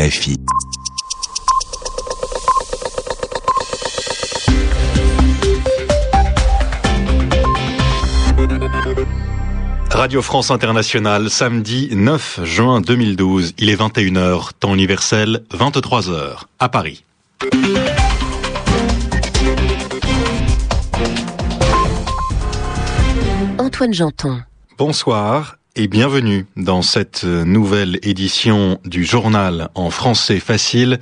RFI. Radio France Internationale, samedi 9 juin 2012. Il est 21h, temps universel, 23h, à Paris. Antoine Janton. Bonsoir et bienvenue dans cette nouvelle édition du journal en français facile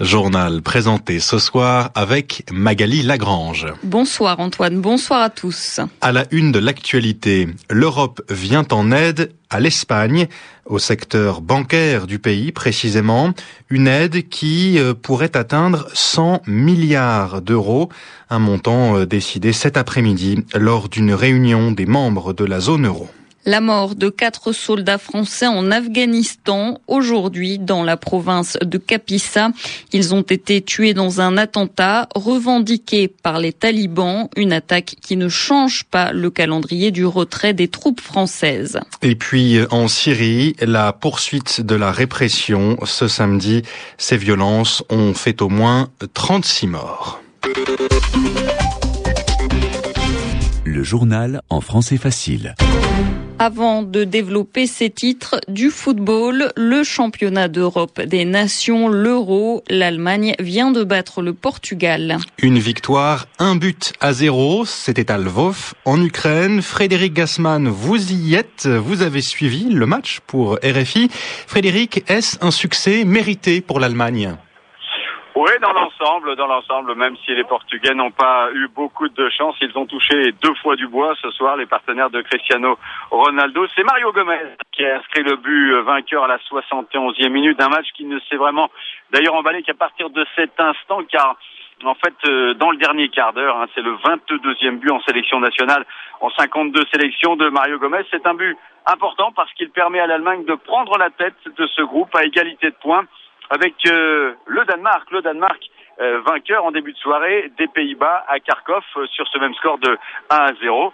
Journal présenté ce soir avec Magali Lagrange. Bonsoir Antoine, bonsoir à tous. À la une de l'actualité, l'Europe vient en aide à l'Espagne, au secteur bancaire du pays précisément, une aide qui euh, pourrait atteindre 100 milliards d'euros, un montant euh, décidé cet après-midi lors d'une réunion des membres de la zone euro. La mort de quatre soldats français en Afghanistan aujourd'hui dans la province de Kapisa. Ils ont été tués dans un attentat revendiqué par les talibans, une attaque qui ne change pas le calendrier du retrait des troupes françaises. Et puis en Syrie, la poursuite de la répression ce samedi, ces violences ont fait au moins 36 morts. Le journal en français facile. Avant de développer ces titres du football, le championnat d'Europe des nations, l'Euro, l'Allemagne vient de battre le Portugal. Une victoire, un but à zéro, c'était à Lvov, en Ukraine. Frédéric Gassman, vous y êtes, vous avez suivi le match pour RFI. Frédéric, est-ce un succès mérité pour l'Allemagne? Oui, dans l'ensemble, dans l'ensemble, même si les Portugais n'ont pas eu beaucoup de chance, ils ont touché deux fois du bois ce soir, les partenaires de Cristiano Ronaldo. C'est Mario Gomez qui a inscrit le but vainqueur à la 71e minute d'un match qui ne s'est vraiment d'ailleurs emballé qu'à partir de cet instant, car en fait, euh, dans le dernier quart d'heure, hein, c'est le 22e but en sélection nationale en 52 sélections de Mario Gomez. C'est un but important parce qu'il permet à l'Allemagne de prendre la tête de ce groupe à égalité de points avec euh, le Danemark. Le Danemark euh, vainqueur en début de soirée des Pays-Bas à Kharkov euh, sur ce même score de 1 à 0.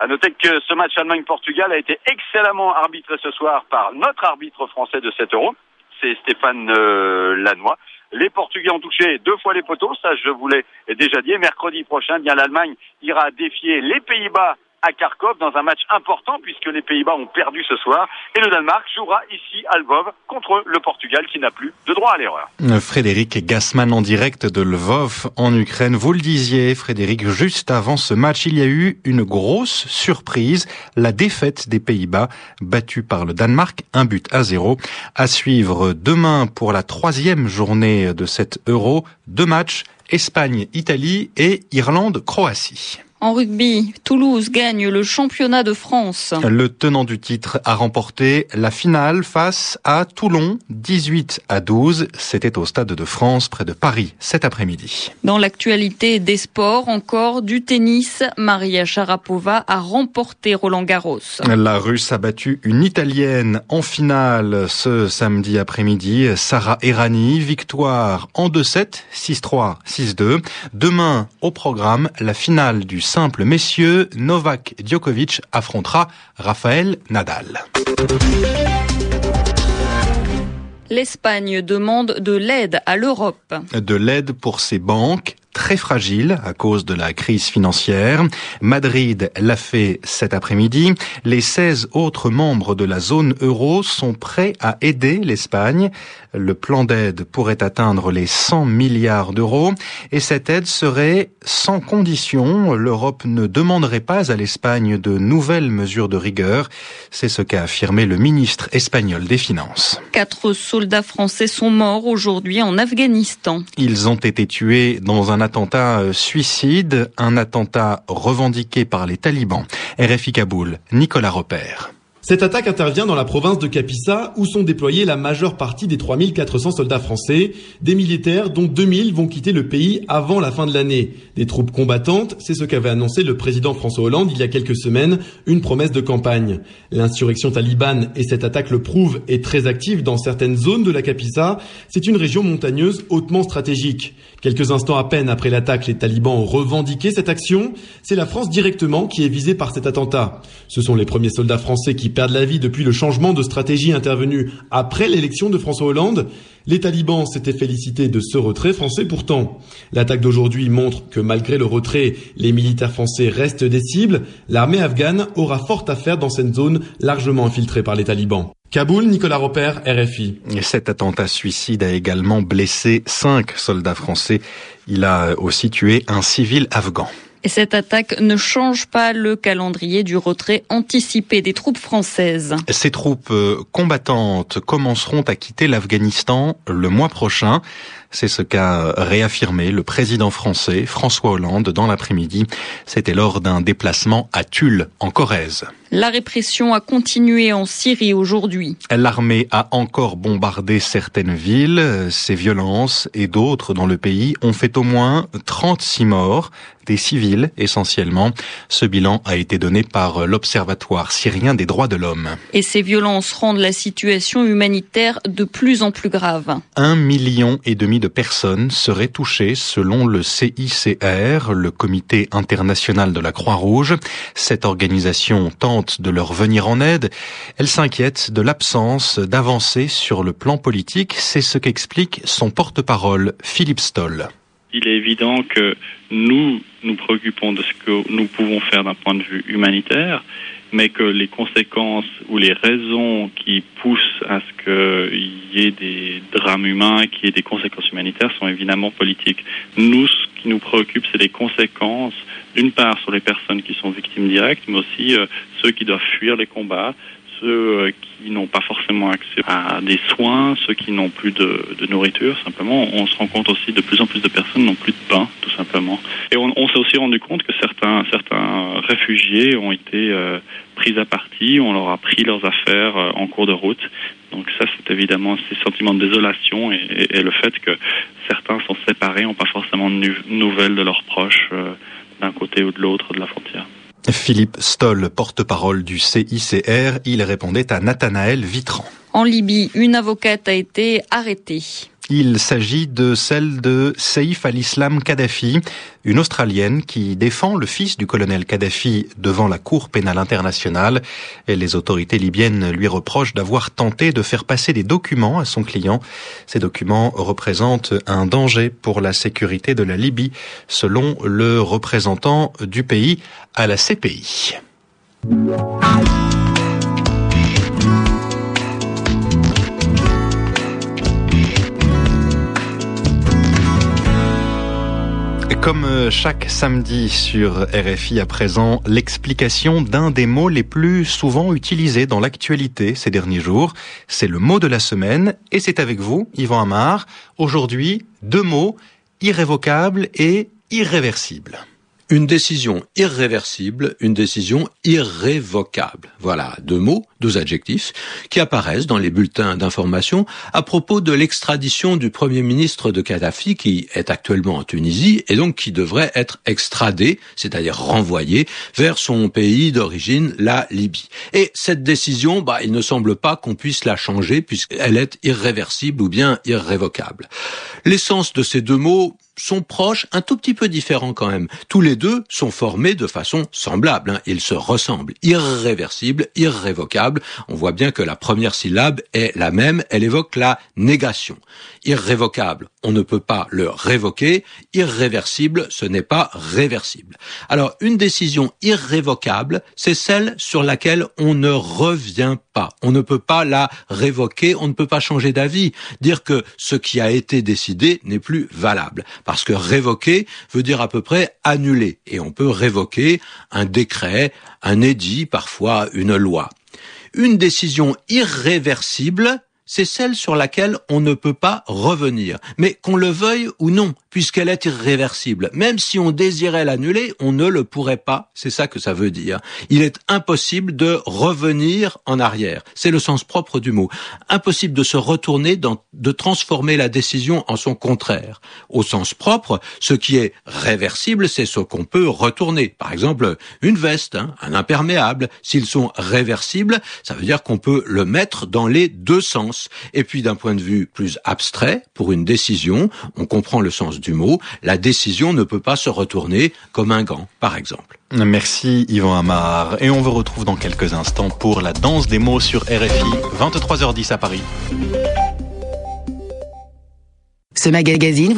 À noter que ce match Allemagne-Portugal a été excellemment arbitré ce soir par notre arbitre français de 7 euros, c'est Stéphane Lannoy. Les Portugais ont touché deux fois les poteaux, ça je vous l'ai déjà dit. mercredi prochain, bien l'Allemagne ira défier les Pays-Bas à Kharkov dans un match important puisque les Pays-Bas ont perdu ce soir et le Danemark jouera ici à Lvov contre le Portugal qui n'a plus de droit à l'erreur. Frédéric Gassman en direct de Lvov en Ukraine. Vous le disiez Frédéric, juste avant ce match, il y a eu une grosse surprise, la défaite des Pays-Bas battue par le Danemark, un but à zéro. À suivre demain pour la troisième journée de cet Euro, deux matchs, Espagne-Italie et Irlande-Croatie. En rugby, Toulouse gagne le championnat de France. Le tenant du titre a remporté la finale face à Toulon, 18 à 12. C'était au Stade de France, près de Paris, cet après-midi. Dans l'actualité des sports, encore du tennis, Maria Sharapova a remporté Roland Garros. La Russe a battu une Italienne en finale ce samedi après-midi, Sarah Errani. Victoire en 2-7, 6-3, 6-2. Demain, au programme, la finale du simple messieurs, Novak Djokovic affrontera Rafael Nadal. L'Espagne demande de l'aide à l'Europe. De l'aide pour ses banques très fragile à cause de la crise financière. Madrid l'a fait cet après-midi. Les 16 autres membres de la zone euro sont prêts à aider l'Espagne. Le plan d'aide pourrait atteindre les 100 milliards d'euros et cette aide serait sans condition. L'Europe ne demanderait pas à l'Espagne de nouvelles mesures de rigueur. C'est ce qu'a affirmé le ministre espagnol des Finances. Quatre soldats français sont morts aujourd'hui en Afghanistan. Ils ont été tués dans un attentat euh, suicide, un attentat revendiqué par les talibans. RFI Kaboul, Nicolas Repère. Cette attaque intervient dans la province de Kapisa où sont déployés la majeure partie des 3400 soldats français, des militaires dont 2000 vont quitter le pays avant la fin de l'année. Des troupes combattantes, c'est ce qu'avait annoncé le président François Hollande il y a quelques semaines, une promesse de campagne. L'insurrection talibane, et cette attaque le prouve, est très active dans certaines zones de la Kapisa. C'est une région montagneuse hautement stratégique. Quelques instants à peine après l'attaque, les talibans ont revendiqué cette action. C'est la France directement qui est visée par cet attentat. Ce sont les premiers soldats français qui perdent la vie depuis le changement de stratégie intervenu après l'élection de François Hollande. Les talibans s'étaient félicités de ce retrait français pourtant. L'attaque d'aujourd'hui montre que malgré le retrait, les militaires français restent des cibles. L'armée afghane aura fort à faire dans cette zone largement infiltrée par les talibans. Kaboul, Nicolas Roper, RFI. cet attentat suicide a également blessé cinq soldats français. Il a aussi tué un civil afghan. Et cette attaque ne change pas le calendrier du retrait anticipé des troupes françaises. Ces troupes euh, combattantes commenceront à quitter l'Afghanistan le mois prochain. C'est ce qu'a réaffirmé le président français François Hollande dans l'après-midi. C'était lors d'un déplacement à Tulle, en Corrèze. La répression a continué en Syrie aujourd'hui. L'armée a encore bombardé certaines villes. Ces violences et d'autres dans le pays ont fait au moins 36 morts, des civils essentiellement. Ce bilan a été donné par l'Observatoire syrien des droits de l'homme. Et ces violences rendent la situation humanitaire de plus en plus grave. Un million et demi de personnes seraient touchées selon le CICR, le Comité international de la Croix-Rouge. Cette organisation tente de leur venir en aide. Elle s'inquiète de l'absence d'avancées sur le plan politique. C'est ce qu'explique son porte-parole, Philippe Stoll. Il est évident que nous nous préoccupons de ce que nous pouvons faire d'un point de vue humanitaire, mais que les conséquences ou les raisons qui poussent à ce qu'il y ait des drames humains, qu'il y ait des conséquences humanitaires sont évidemment politiques. Nous, ce qui nous préoccupe, c'est les conséquences, d'une part sur les personnes qui sont victimes directes, mais aussi euh, ceux qui doivent fuir les combats, ceux euh, qui n'ont pas forcément accès à des soins, ceux qui n'ont plus de, nourriture, simplement. On se rend compte aussi de plus en plus de personnes n'ont plus de pain, tout simplement. Et on, s'est aussi rendu compte que certains, certains réfugiés ont été euh, pris à partie, on leur a pris leurs affaires euh, en cours de route. Donc ça, c'est évidemment ces sentiments de désolation et, le fait que certains sont séparés, n'ont pas forcément de nouvelles de leurs proches d'un côté ou de l'autre de la frontière. Philippe Stoll, porte-parole du CICR, il répondait à Nathanaël Vitran. En Libye, une avocate a été arrêtée. Il s'agit de celle de Saïf al-Islam Kadhafi, une Australienne qui défend le fils du colonel Kadhafi devant la Cour pénale internationale. Et les autorités libyennes lui reprochent d'avoir tenté de faire passer des documents à son client. Ces documents représentent un danger pour la sécurité de la Libye, selon le représentant du pays à la CPI. Comme euh, chaque samedi sur RFI à présent, l'explication d'un des mots les plus souvent utilisés dans l'actualité ces derniers jours, c'est le mot de la semaine et c'est avec vous, Yvan Amar. Aujourd'hui, deux mots, irrévocables et irréversibles une décision irréversible, une décision irrévocable. Voilà deux mots, deux adjectifs qui apparaissent dans les bulletins d'information à propos de l'extradition du Premier ministre de Kadhafi qui est actuellement en Tunisie et donc qui devrait être extradé, c'est-à-dire renvoyé vers son pays d'origine, la Libye. Et cette décision, bah, il ne semble pas qu'on puisse la changer puisqu'elle est irréversible ou bien irrévocable. L'essence de ces deux mots sont proches, un tout petit peu différents quand même. Tous les deux sont formés de façon semblable, hein. ils se ressemblent. Irréversible, irrévocable, on voit bien que la première syllabe est la même, elle évoque la négation. Irrévocable, on ne peut pas le révoquer. Irréversible, ce n'est pas réversible. Alors, une décision irrévocable, c'est celle sur laquelle on ne revient pas. On ne peut pas la révoquer, on ne peut pas changer d'avis, dire que ce qui a été décidé n'est plus valable. Parce que révoquer veut dire à peu près annuler. Et on peut révoquer un décret, un édit, parfois une loi. Une décision irréversible, c'est celle sur laquelle on ne peut pas revenir. Mais qu'on le veuille ou non, puisqu'elle est irréversible. Même si on désirait l'annuler, on ne le pourrait pas. C'est ça que ça veut dire. Il est impossible de revenir en arrière. C'est le sens propre du mot. Impossible de se retourner, de transformer la décision en son contraire. Au sens propre, ce qui est réversible, c'est ce qu'on peut retourner. Par exemple, une veste, hein, un imperméable. S'ils sont réversibles, ça veut dire qu'on peut le mettre dans les deux sens sens. Et puis d'un point de vue plus abstrait, pour une décision, on comprend le sens du mot, la décision ne peut pas se retourner comme un gant, par exemple. Merci Yvan Amar. Et on vous retrouve dans quelques instants pour la danse des mots sur RFI, 23h10 à Paris. Ce magazine